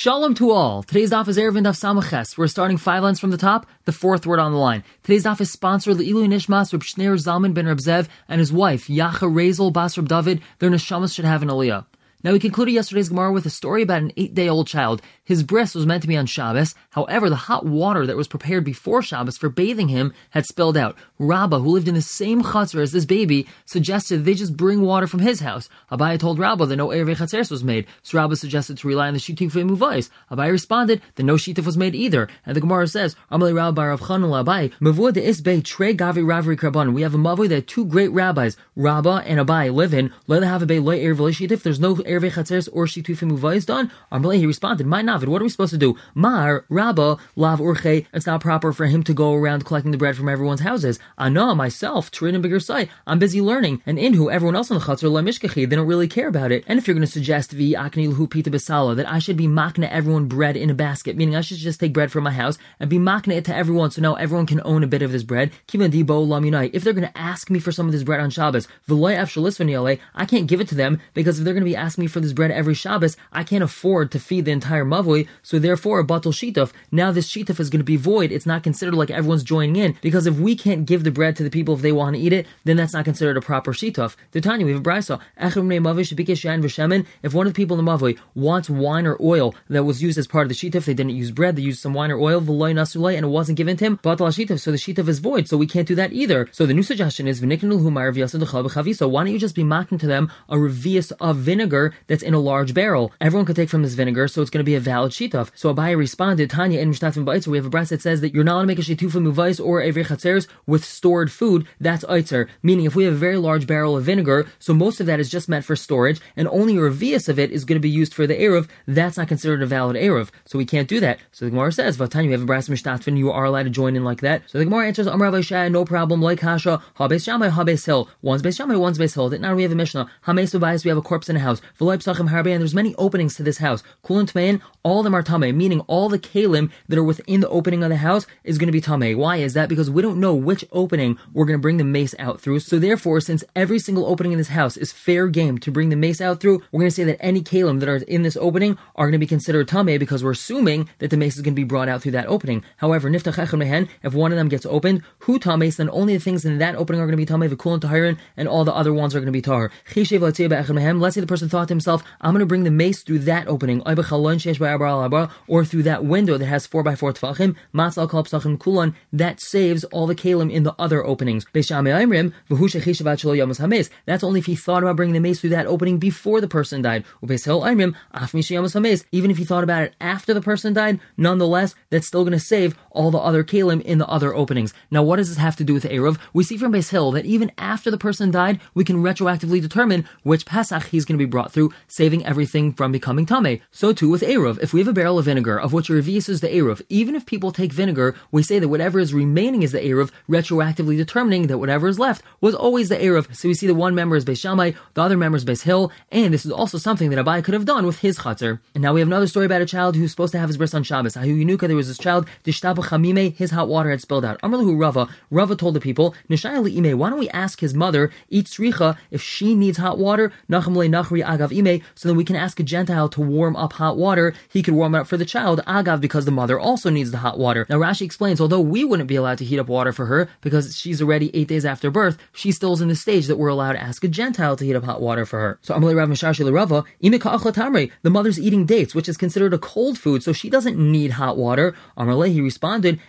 Shalom to all. Today's daf is Eruvin Daf Samaches. We're starting five lines from the top, the fourth word on the line. Today's daf is sponsored Le'ilu Nishmas Reb Shneir Zalman ben Reb Zev and his wife Yacha Rezel Bas Reb David. Their neshamas should have an aliyah. Now we concluded yesterday's Gemara with a story about an eight-day-old child. His bris was meant to be on Shabbos. However, the hot water that was prepared before Shabbos for bathing him had spilled out. Rabbah, who lived in the same chutzner as this baby, suggested they just bring water from his house. Abaye told Rabbah that no Erevei Chatzeres was made, so Rabbah suggested to rely on the Shitif Muvais. Abaye responded that no Shitif was made either, and the Gemara says, Amalei Rabbah Rav Chanul Abaye, Gavi Ravri. We have a Mavui that two great rabbis, Rabbah and Abaye, live in. Let have a bay loy Shitif. There's no Erevei Chatzeres or Shitufim Muvais done. Amalei, he responded, My Navid, what are we supposed to do? Mar, Rabbah, Lav Urche, it's not proper for him to go around collecting the bread from everyone's houses. Ana, myself, Turin and bigger site, I'm busy learning. And in who everyone else on the Chatzar, La Mishkachi, they don't really care about it. And if you're going to suggest Vi Akni Lahu Pita Basala, that I should be makna everyone bread in a basket, meaning I should just take bread from my house and be makna it to everyone so now everyone can own a bit of this bread. Kivan Dibo Lamunai. If they're going to ask me for some of this bread on Shabbos, I can't give it to them because if they're going to be asking me for this bread every Shabbos, I can't afford to feed the entire So therefore a batal shituf. Now this shituf is going to be void. It's not considered like everyone's joining in because if we can't give the bread to the people if they want to eat it, then that's not considered a proper shituf. The Tanya we have a brisa. If one of the people in the mavui wants wine or oil that was used as part of the shituf, they didn't use bread, they used some wine or oil, and it wasn't given to him, batal shituf. So the shituf is void. So we can't do that either. So the new suggestion is so why don't you just be mocking to them a revius of vinegar that's in a large barrel? Everyone could take from this vinegar, so it's going to be a shituf. So Abaye responded, Tanya in Mishnafim Ba'itzer, we have a brass that says that you're not allowed to make a shitufa muvais or a chatzeres with stored food. That's Eitzer. Meaning if we have a very large barrel of vinegar, so most of that is just meant for storage, and only a revius of it is going to be used for the Eruv, that's not considered a valid Eruv. So we can't do that. So the Gemara says, Vatanya, we have a brass Mishnafim, you are allowed to join in like that. So the Gemara answers, Amr Avashai, no problem, like Hasha, Habes Shammai, Habes Hill. One's Beis Shammai, one's Beis Hill. Now we have a Mishnah. Hames we have a corpse in a house. V'loip Sachim Harbe, and there's many openings to this house. Kulin Tmein, all of them are Tame, meaning all the kalim that are within the opening of the house is going to be Tame. Why is that? Because we don't know which opening we're going to bring the mace out through. So therefore, since every single opening in this house is fair game to bring the mace out through, we're going to say that any kalim that are in this opening are going to be considered Tame because we're assuming that the mace is going to be brought out through that opening. However, Niftach if one of them gets opened, who Tame, then only the things in that opening are going to be Tame, Vikulan Tahirin, and all the other ones are going to be Tahir. Let's say the person thought to himself, I'm going to bring the mace through that opening, or through that window that has 4 by 4 tefachim, matzal kol psachim kulan, that saves all the kalim in the other openings. That's only if he thought about bringing the mace through that opening before the person died. Even if he thought about it after the person died, nonetheless, that's still going to save all the other kalim in the other openings. Now, what does this have to do with Eruv? We see from Beis Hill that even after the person died, we can retroactively determine which Pesach he's going to be brought through, saving everything from becoming Tame. So too with If we have a barrel of vinegar, of which Revius is the Eruv, even if people take vinegar, we say that whatever is remaining is the Eruv, retroactively determining that whatever is left was always the Eruv. So we see the one member is Beis Shammai, the other member is Beis Hill, and this is also something that Abai could have done with his chatzar. And now we have another story about a child who's supposed to have his bris on Shabbos. Ahu Yunuka, there was this child, Dishtaba Chamime, his hot water had spilled out. Amrlahu Rava, Rava told the people, Nishayali Ime, why don't we ask his mother, eat sricha, if she needs hot water, Nachamle Nachri Agav Ime, so then we can ask a Gentile to warm up hot water. He could warm it up for the child, Agav, because the mother also needs the hot water. Now Rashi explains, although we wouldn't be allowed to heat up water for her because she's already eight days after birth, she still's in the stage that we're allowed to ask a Gentile to heat up hot water for her. So Amalei Rav Mishashi Rava, the mother's eating dates, which is considered a cold food, so she doesn't need hot water. Amalei, he responded,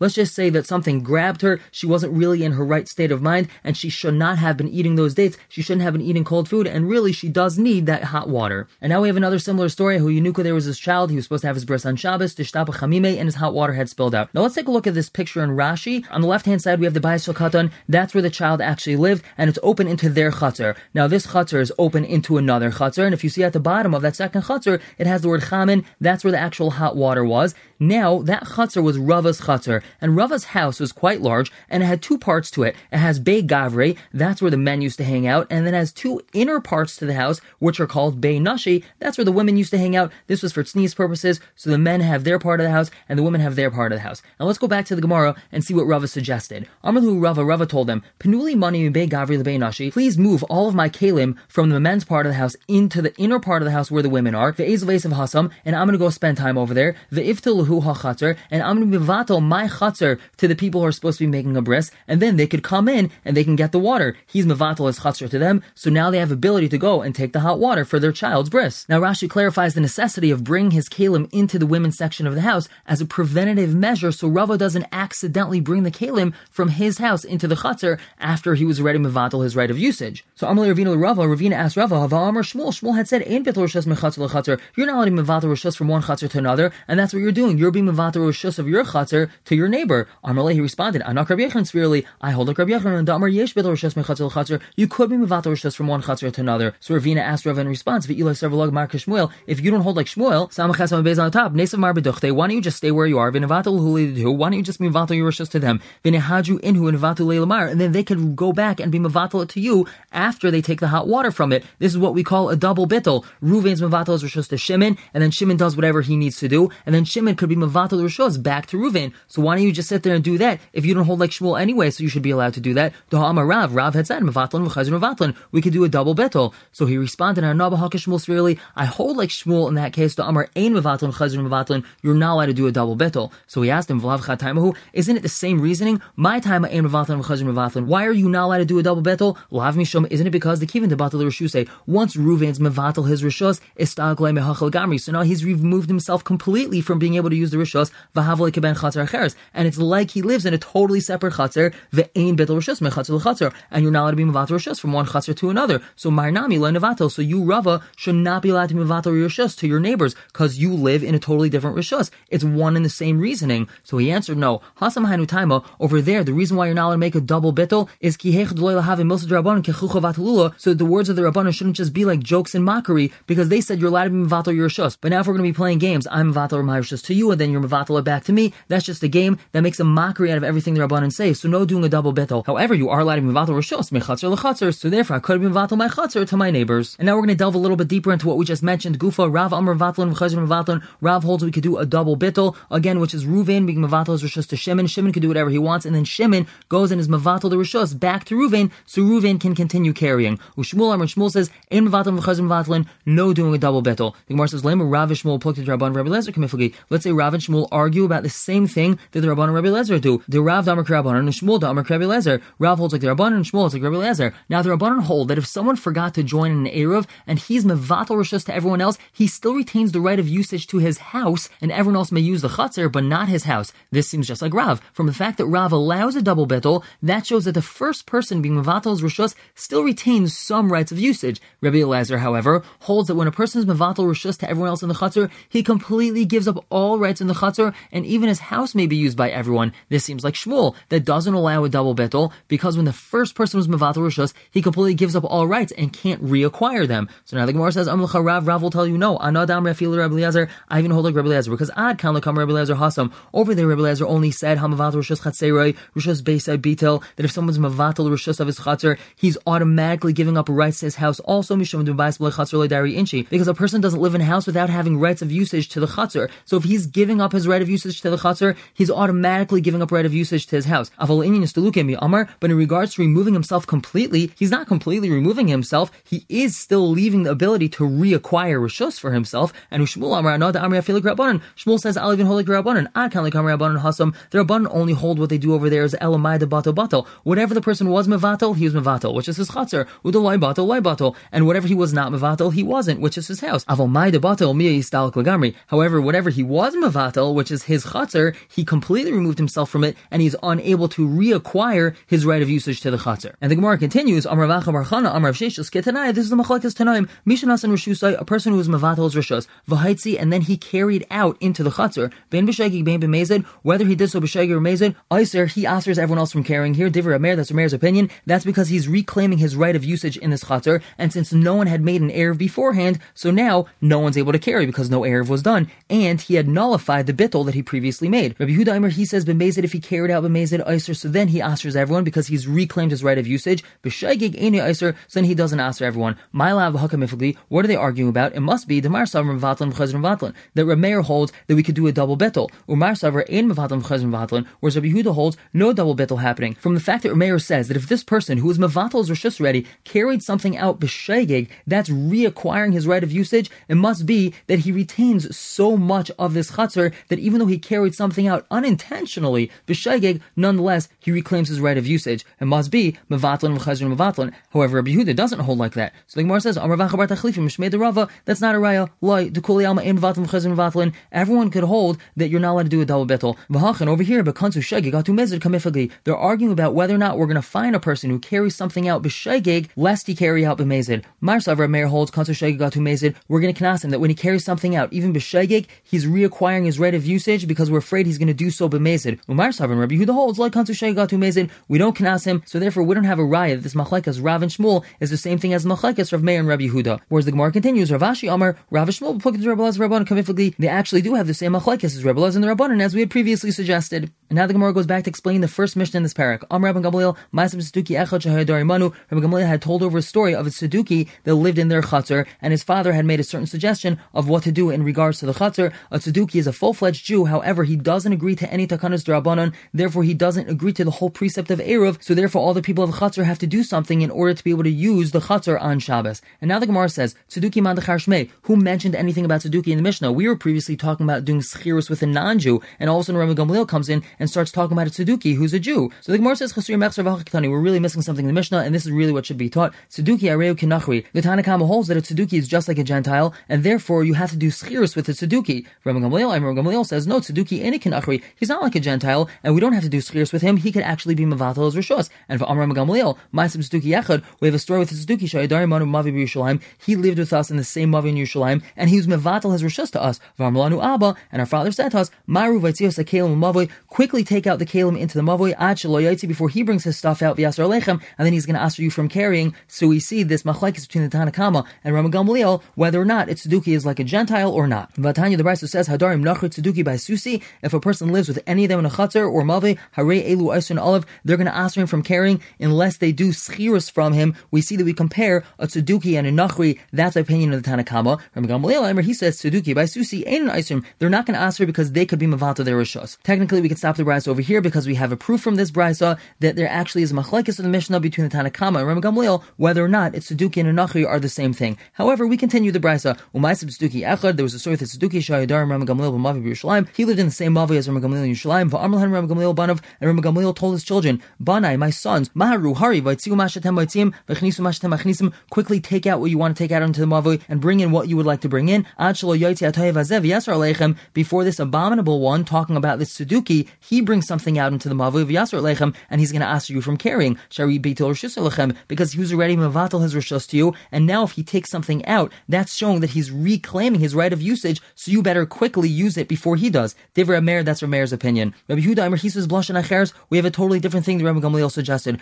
Let's just say that something grabbed her, she wasn't really in her right state of mind, and she should not have been eating those dates. She shouldn't have been eating cold food, and really she does need that hot water. And now we have another similar story. Who Yunuka, there was this child, he was supposed to have his bris on Shabbos, Tishtapa Chamime, and his hot water had spilled out. Now let's take a look at this picture in Rashi. On the left hand side, we have the Bayis Katan. That's where the child actually lived, and it's open into their chutzner. Now this chutzner is open into another chutzner, and if you see at the bottom of that second chutzner, it has the word chamin. That's where the actual hot water was. Now that chutzner was Rava's chutzner, and Rava's house was quite large, and it had two parts to it. It has Bay Gavre, that's where the men used to hang out, and then has two inner parts to the house, which are called Bay Nashi. That's where the women used to hang out. This was for tznius purposes, so the men have their part of the house, and the women have their part of the house. Now let's go back to the Gemara. and see what Rava suggested. Amarlu Rava, Rava told them, Penuli money gavri nashi. Please move all of my kalim from the men's part of the house into the inner part of the house where the women are. The of hasam, and I'm going to go spend time over there. The iftilahu hachatzer, and I'm going to be my chatzer to the people who are supposed to be making a bris, and then they could come in and they can get the water. He's mevatal his chatzer to them, so now they have ability to go and take the hot water for their child's bris. Now Rashi clarifies the necessity of bringing his kalim into the women's section of the house as a preventative measure, so Rava doesn't accidentally bring the kalim from his house into the chatzer after he was already mevatal his right of usage. So Amalei Ravina Rava, Ravina asked Rava, Amar Shmuel. Shmuel had said, "Ein betel rishas mechatzer lechatzer." You're not letting mevatel rishas from one chatzer to another, and that's what you're doing. You're being mevatel rishas of your chatzer to your neighbor. Amalei he responded, "Anak Rabbi Yechon severely. I hold like Rabbi Yechon and Damar yesh betel rishas mechatzer lechatzer. You could be mevatel rishas from one chatzer to another." So Ravina asked Rava in response, "V'ilay servalog mar If you don't hold like Shmuel, samachas on the top, nesav. Why don't you just stay where you are? V'nevatel huli Why don't you just mevatel your rishas to them? V'nehaju inhu leilamar, and then they could go back and be mevatel to you after they take the hot water from it. This is what we call a double bittel. Ruvain's mevatel is rishos to Shimon, and then Shimon does whatever he needs to do, and then Shimon could be mevatel rishos back to Ruvain. So why don't you just sit there and do that if you don't hold like Shmuel anyway? So you should be allowed to do that. Dohama Rav, Rav had said v'chazir mevatel. We could do a double bittel. So he responded, "Anaba Shmuel really. I hold like Shmuel in that case. The Amar ein mevatel v'chazir mevatel. You're not allowed to do a double bittel." So he asked him, "V'lav chataimahu." Isn't it the same reasoning? My time ein mevatel v'chazir mevatel. Why are you not allowed to do a double bittel? Lav mishum. Isn't it because the kivin to batel say once Ruvain's mevatel his rishos istagle mehachal gamri. So now he's removed himself completely from being able to use the rishos v'havol keben chatzar and it's like he lives in a totally separate chatzar ve'ein betel rishos mechatzar chatzar, and you're not allowed to be mevatel rishos from one chatzar to another. So marnami lenevatel. So you Rava should not be allowed to be mevatel rishos to your neighbors because you live in a totally different Rishus. It's one and the same reasoning. So he answered no. Hasam hanu taima over there. The reason why you're not allowed to make a double bittel is so the words of the Rabbanon shouldn't just be like jokes and mockery because they said you're allowed to be Mavatal your Rishos. But now if we're going to be playing games, I'm Mavatal my Rishos to you and then you're Mavatal back to me, that's just a game that makes a mockery out of everything the Rabbanon say. So no doing a double betel. However, you are allowed to be Mavatal Rishos, Mechatzer Lechatzer, so therefore I could have been my Chatzer to my neighbors. And now we're going to delve a little bit deeper into what we just mentioned. Gufa, Rav Amr Mavatal Mavatal. Rav holds we could do a double bittel, again, which is Ruvain being Mavatal his Rishos to Shimon. Shimon could do whatever he wants, and then Shimon goes and is Mavatal the Rishos back to Ruvain, so Ruvain can continue carrying. Ushmul Amr Shmuel says, Ein Mavatal Mechazir Mavatalin, no doing a double betel. The Gemara says, Lema Rav Shmuel pluked Rabban Rabbi Lezer Kamiflagi. Let's say Rav and Shmuel argue about the same thing that the Rabban and Rabbi Lezer do. The Rav Damar Rabban and Shmuel Damar Rabbi Lezer. Rav holds like the Rabban and Shmuel holds like Rabbi Lezer. Now the Rabban hold that if someone forgot to join in an Eruv and he's Mevatal Rishus to everyone else, he still retains the right of usage to his house and everyone else may use the Chatzir but not his house. This seems just like Rav. From the fact that Rav allows a double betel, that shows that the first person being Mevatal's Rishus still retains some rights of usage. Rabbi Elazar, however, holds that when a person is mevatel rishus to everyone else in the chutzner, he completely gives up all rights in the chutzner, and even his house may be used by everyone. This seems like Shmuel, that doesn't allow a double betel, because when the first person was mevatel rishus, he completely gives up all rights and can't reacquire them. So now the Gemara says, Rav, Rav will tell you, no, Anadam Rafil Rabbi I even hold like Rabbi Elazar, because Ad kan lekam Rabbi Elazar hasam. Over there, Rabbi Elazar only said, Hamavatel rishus chatseroi, rishus beisai bitel, that if someone's mevatel rishus of his chutzner, he's automatically giving up rights to his house. Also, Mishum because a person doesn't live in a house without having rights of usage to the chatzar. So if he's giving up his right of usage to the chatzar, he's automatically giving up right of usage to his house. But in regards to removing himself completely, he's not completely removing himself. He is still leaving the ability to reacquire rishos for himself. And Shmuel Amar Shmuel says, "I'll even hold like Rabbanon. Ad kan like Rabbanon hasam." The Rabbanon only hold what they do over there is elamai de bato bato. Whatever the person was mevatel, he was mevatel, which is his chatzar. Udalai bato, lai bato, and whatever he was not mevatel, he wasn't, which is his house. Avomai the batel miyistal klagamri. However, whatever he was mevatel, which is his chatzar, he completely removed himself from it, and he's unable to reacquire his right of usage to the chatzar. And the Gemara continues, Amar Barchana, Amar This is the Machlekes Tanaim. Mishanas and Rishusai, a person who was mevatel's rishos, v'haitzi, and then he carried out into the chatzar, ben b'shegig, ben b'mezid, whether he did so b'shegig or mezid, Iser, he answers everyone else from carrying here. Diver Amer, that's Amer's opinion. That's because he's reclaiming his right of usage in this chatzar, and since no one had made an Erev beforehand, so now no one's able to carry because no Erev was done, and he had nullified the bittul that he previously made. Rabbi Hudaimer, he says, B'mezid, if he carried out B'mezid Iser, so then he answers everyone because he's reclaimed his right of usage. B'shaygig Ene Iser, so then he doesn't answer everyone. My lav what are they arguing about? It must be the Savram Vatlan V'chazrim Vatlan, that Rameir holds that we could do a double bittul. Umar Savra Ein Vatlan V'chazrim mevatlin, whereas Rabbi Yehuda holds no double bittul happening. From the fact that Rameir says that if this person who is mevatl's rishus already carried something out b'shegeg, that's reacquiring his right of usage. It must be that he retains so much of this chatzar that even though he carried something out unintentionally b'shegeg, nonetheless he reclaims his right of usage. It must be mevatlin v'chazrin mevatlin. However, Rabbi Yehuda doesn't hold like that. So the Gemara says, Rava. That's not a raya. Loi dekuli alma ein mevatlin v'chazrin mevatlin. Everyone could hold that you're not allowed to do a double bittul. V'hachan over here, bekansu shegeg atu mezid kamifagli. They're arguing about whether or not we're going to find a person who carries something out b'shegeg lest he carry out b'mezid. Marsav Mayor holds kansu shegeg atu mezid. We're going to knas him that when he carries something out, even b'shegeg, he's reacquiring his right of usage because we're afraid he's going to do so b'mezid. Umar Savin Rabbi Yehuda holds like kansu shegeg atu mezid. We don't knas him, so therefore we don't have a raya that this machlekas Rav and Shmuel is the same thing as machlekas Rav Meir and Rabbi Yehuda. Whereas the Gemara continues, Rav Ashi Amar Rav Shmuel Rabbi Rabbanan kamifagli. They actually do have the same machlekes as Rebbe and the Rabbanan, as we had previously suggested. And now the Gemara goes back to explain the first mission in this parak. Am Rabban Echad. Rabban had told over a story of a Saduki that lived in their chutzner, and his father had made a certain suggestion of what to do in regards to the chutzner. A Saduki is a full-fledged Jew, however, he doesn't agree to any takanas Rabbanan, therefore he doesn't agree to the whole precept of Eruv, so therefore all the people of chutzner have to do something in order to be able to use the chutzner on Shabbos. And now the Gemara says, Saduki Mandachar Who mentioned anything about Saduki in the Mishnah? We were previously talking about doing schirus with a non-Jew, and all of a sudden Rabban Gamaliel comes in and starts talking about a Tzeduki who's a Jew. So the Gemara says We're really missing something in the Mishnah, and this is really what should be taught. Tzeduki Areu Kinachri. The Tanakama holds that a Tzeduki is just like a Gentile, and therefore you have to do schirus with a Tzeduki. Rabban Gamaliel, Rabban Gamaliel says no, Tzeduki any Kinachri. He's not like a Gentile, and we don't have to do schirus with him. He could actually be Mavatal as Rishos. And for Amram Gamaliel, Ma'asim Tzeduki Yechad, we have a story with Tzeduki Shayadari Manu Mavi. He lived with us in the same Mavi in Yerushalayim, and he was Mavatal his Rishos to us. Varmalanu Abba, and our father said to us, Maru Vaitzios Akalim Mavoi, quickly take out the Kalim into the Mavoi, Ad before he brings his stuff out, Vyasar er Alechem, and then he's going to ask you from carrying. So we see this machlekes between the Tanakama and Rama Gamliel, whether or not its Tzeduki is like a Gentile or not. Vatanya the Brisa says, Hadarim Nachr Tzeduki by Susi, if a person lives with any of them in a Chatzar or Mavoi, Hare Elu Eisrin Olive, they're going to ask him from carrying unless they do Schiris from him. We see that we compare a Tzeduki and a Nachri, that's the opinion of the Tanakama. Rama Gamliel, he says Tzeduki by Susi ain't an Eisrim. They're not going to ask her because they could be Mavata their Rishos. Technically, we can stop the Brisa over here because we have a proof from this Brisa that there actually is a machlekes of the Mishnah between the Tanakama and Rama Gamliel, whether or not it's Tzeduki and Nachri are the same thing. However, we continue the Brisa. Umaisib Tzeduki Echad, there was a story that Tzeduki Shayadar and Rama Gamliel Mavi Yerushalayim. He lived in the same Mavi as Rama Gamliel in Yerushalayim. Va'amlahan Rama Gamliel Banav, and Rama Gamliel told his children, Banai, my sons, Maharu, Hari, Vaitziu Mashatem Vaitzim, Vachnisu Mashatem Achnisim, quickly take out what you want to take out into the Mavi and bring in what you would like to bring in. Before this abominable one talking about this Tzeduki, he brings something out into the Mavi of Yasar Aleichem, and he's going to ask you from carrying. Because he was already Mavatal his Rishus to you, and now if he takes something out, that's showing that he's reclaiming his right of usage, so you better quickly use it before he does. Amer, that's Rameir's opinion. Rabbi he says, Blush and we have a totally different thing that Rabbi Gamliel suggested.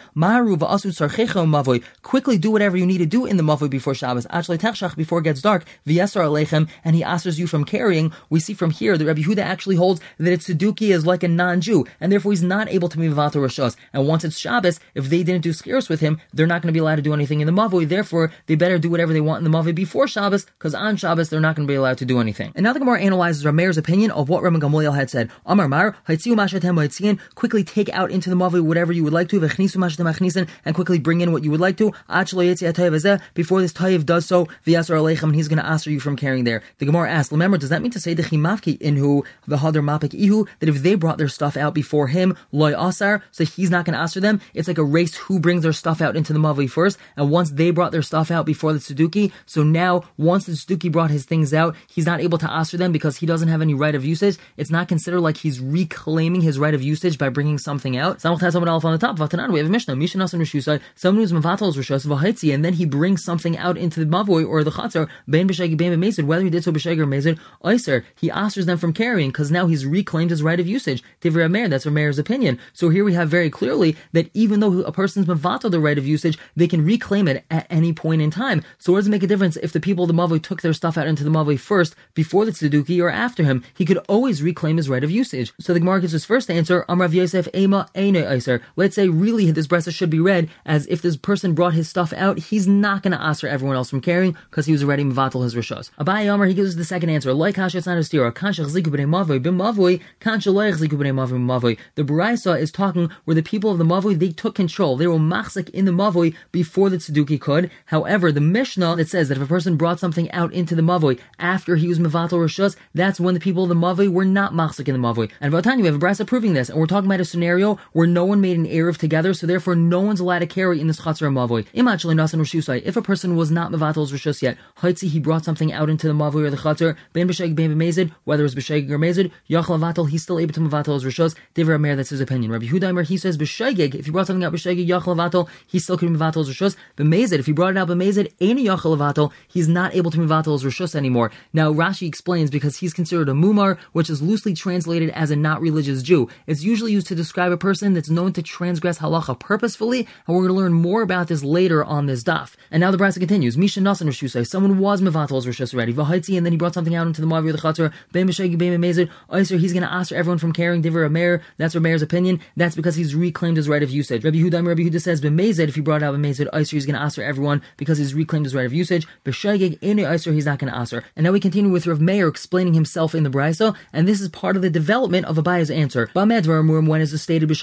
Quickly do whatever you need to do in the mavoy before Shabbos, actually before it gets dark, v'yesar alechem, and he asks you from carrying. We see from here that Rabbi Huda actually holds that it's Tzeduki is like a non-Jew, and therefore he's not able to be Mavato Rishos. And once it's Shabbos, if they didn't do skiros with him, they're not going to be allowed to do anything in the mavoy. Therefore, they better do whatever they want in the mavoy before Shabbos, because on Shabbos they're not going to be allowed to do anything. And now the Gemara analyzes Rameir's opinion of what Rabbi Gamaliel had said. Amar Mar, quickly take out into the mavoy whatever you would like to, and quickly bring in what you would like to. Before this tayiv does so, he's going to answer you from carrying there. The Gemara asks, remember, does that mean to say the chimavki the hadar mapik ihu that if they brought their stuff out before him, loy asar, so he's not going to answer them? It's like a race who brings their stuff out into the mavoi first, and once they brought their stuff out before the tzeduki, so now once the tzeduki brought his things out, he's not able to answer them because he doesn't have any right of usage. It's not considered like he's reclaiming his right of usage by bringing something out. Samach has someone else on the top. We have a Mishnah. Mishnah. Someone who's Mavatal's Rishus Vahaitzi, and then he brings something out into the mavoi or the chatzar, Ben B'Shagi Ben B'Mezid, whether he did so B'Shagi or Mezid, Oyser, he answers them from carrying because now he's reclaimed his right of usage. Tivra Meir, that's Rameir's opinion. So here we have very clearly that even though a person's Mavatal the right of usage, they can reclaim it at any point in time. So what does it make a difference if the people of the mavoi took their stuff out into the mavoi first, before the tzeduki, or after him? He could always reclaim his right of usage. So the Gemara gives his first answer, Amrav Yosef Ema Eine. Let's say really this bresa should be read as if this person brought his stuff out, he's not going to ask everyone else from carrying because he was already Mavatal his rishos. Abai Amar, he gives the second answer, like Kasha, it's not a stira. Kasha Ziku B'nei Mavoi, B'mavoi, Ziku Mavoi. The Baraisa is talking where the people of the Mavoi, they took control. They were machzik in the Mavoi before the Tzeduki could. However, the Mishnah that says that if a person brought something out into the Mavoi after he was Mevatel Rishus, that's when the people of the Mavoi were not machzik in the Mavoi. And Vatanya, we have a Brasa proving this, and we're talking about a scenario where no one made an Erev together, so therefore no one's allowed to carry in this Chatzar Mavoi. If a person was not Mevatel's Rishus yet, Haitzi, he brought something out into the Mavoi or the Chatzar, Ben B'Sheg, Ben B'Mezid, whether it's B'Sheg or Mezid, Yachal he's still able to Mevatel his Rishos, Devar Amer, that's his opinion. Rabbi Hudaimer, he says B'Shegig, if he brought something out B'Shegig, Yachal Vatel, he still could Mevatel his Rishus. B'Mezid, if he brought it out B'Mezid, any Yachal he's not able to Mevatel his Rishos anymore. Now, Rashi explains because he's considered a Mumar, which is loosely translated as a not religious Jew. It's usually used to describe a person that's known to transgress halacha purposefully, and we're going to learn more about this later on this daf. And now the Brasa continues. Misha Nasan Rishusai, someone was Mevatel's Rishus already. V'Haitzi, and then he brought something out into the Mavi or the Mezid. Oyser, he's going to ask everyone from carrying Diver Amer. That's Rameir's opinion. That's because he's reclaimed his right of usage. Rabbi Huda, Rabbi Huda says, B'Mezid, if he brought out B'Mezid, Oyser, he's going to ask everyone because he's reclaimed his right of usage. B'Shegig, any Oyser, he's not going to ask. And now we continue with Rav Meir explaining himself in the Brisa, and this is part of the development of Abaye's answer. When is stated That's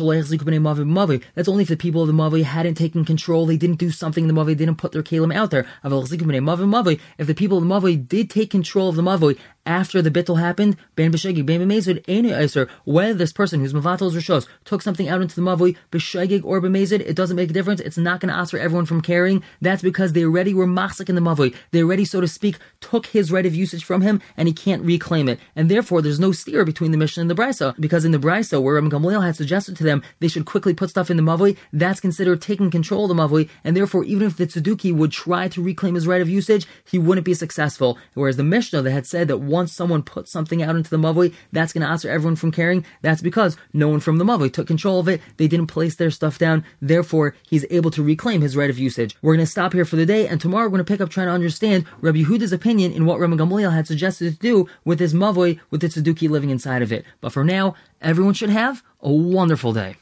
only if the people of the Mavi hadn't taken control, they didn't do something in the Mavi, didn't put their Kalim out there. If the people of the Mavi did take control of the Mavi after the bittul happened, ben b'shegig, ben b'mezid, any iser. Whether this person who's mavatos rishos took something out into the mavui, b'shegig or b'mezid, it doesn't make a difference. It's not going to ask for everyone from carrying. That's because they already were machzik in the mavui. They already, so to speak, took his right of usage from him, and he can't reclaim it. And therefore, there's no steer between the Mishnah and the Brisa, because in the Brisa, where Gamliel had suggested to them they should quickly put stuff in the mavui, that's considered taking control of the mavui, and therefore, even if the tzeduki would try to reclaim his right of usage, he wouldn't be successful. Whereas the Mishnah that had said that once someone puts something out into the Mavoi, that's going to answer everyone from caring. That's because no one from the Mavoi took control of it. They didn't place their stuff down. Therefore, he's able to reclaim his right of usage. We're going to stop here for the day, and tomorrow we're going to pick up trying to understand Rabbi Yehuda's opinion in what Rabbi Gamaliel had suggested to do with his Mavoi, with the Tzeduki living inside of it. But for now, everyone should have a wonderful day.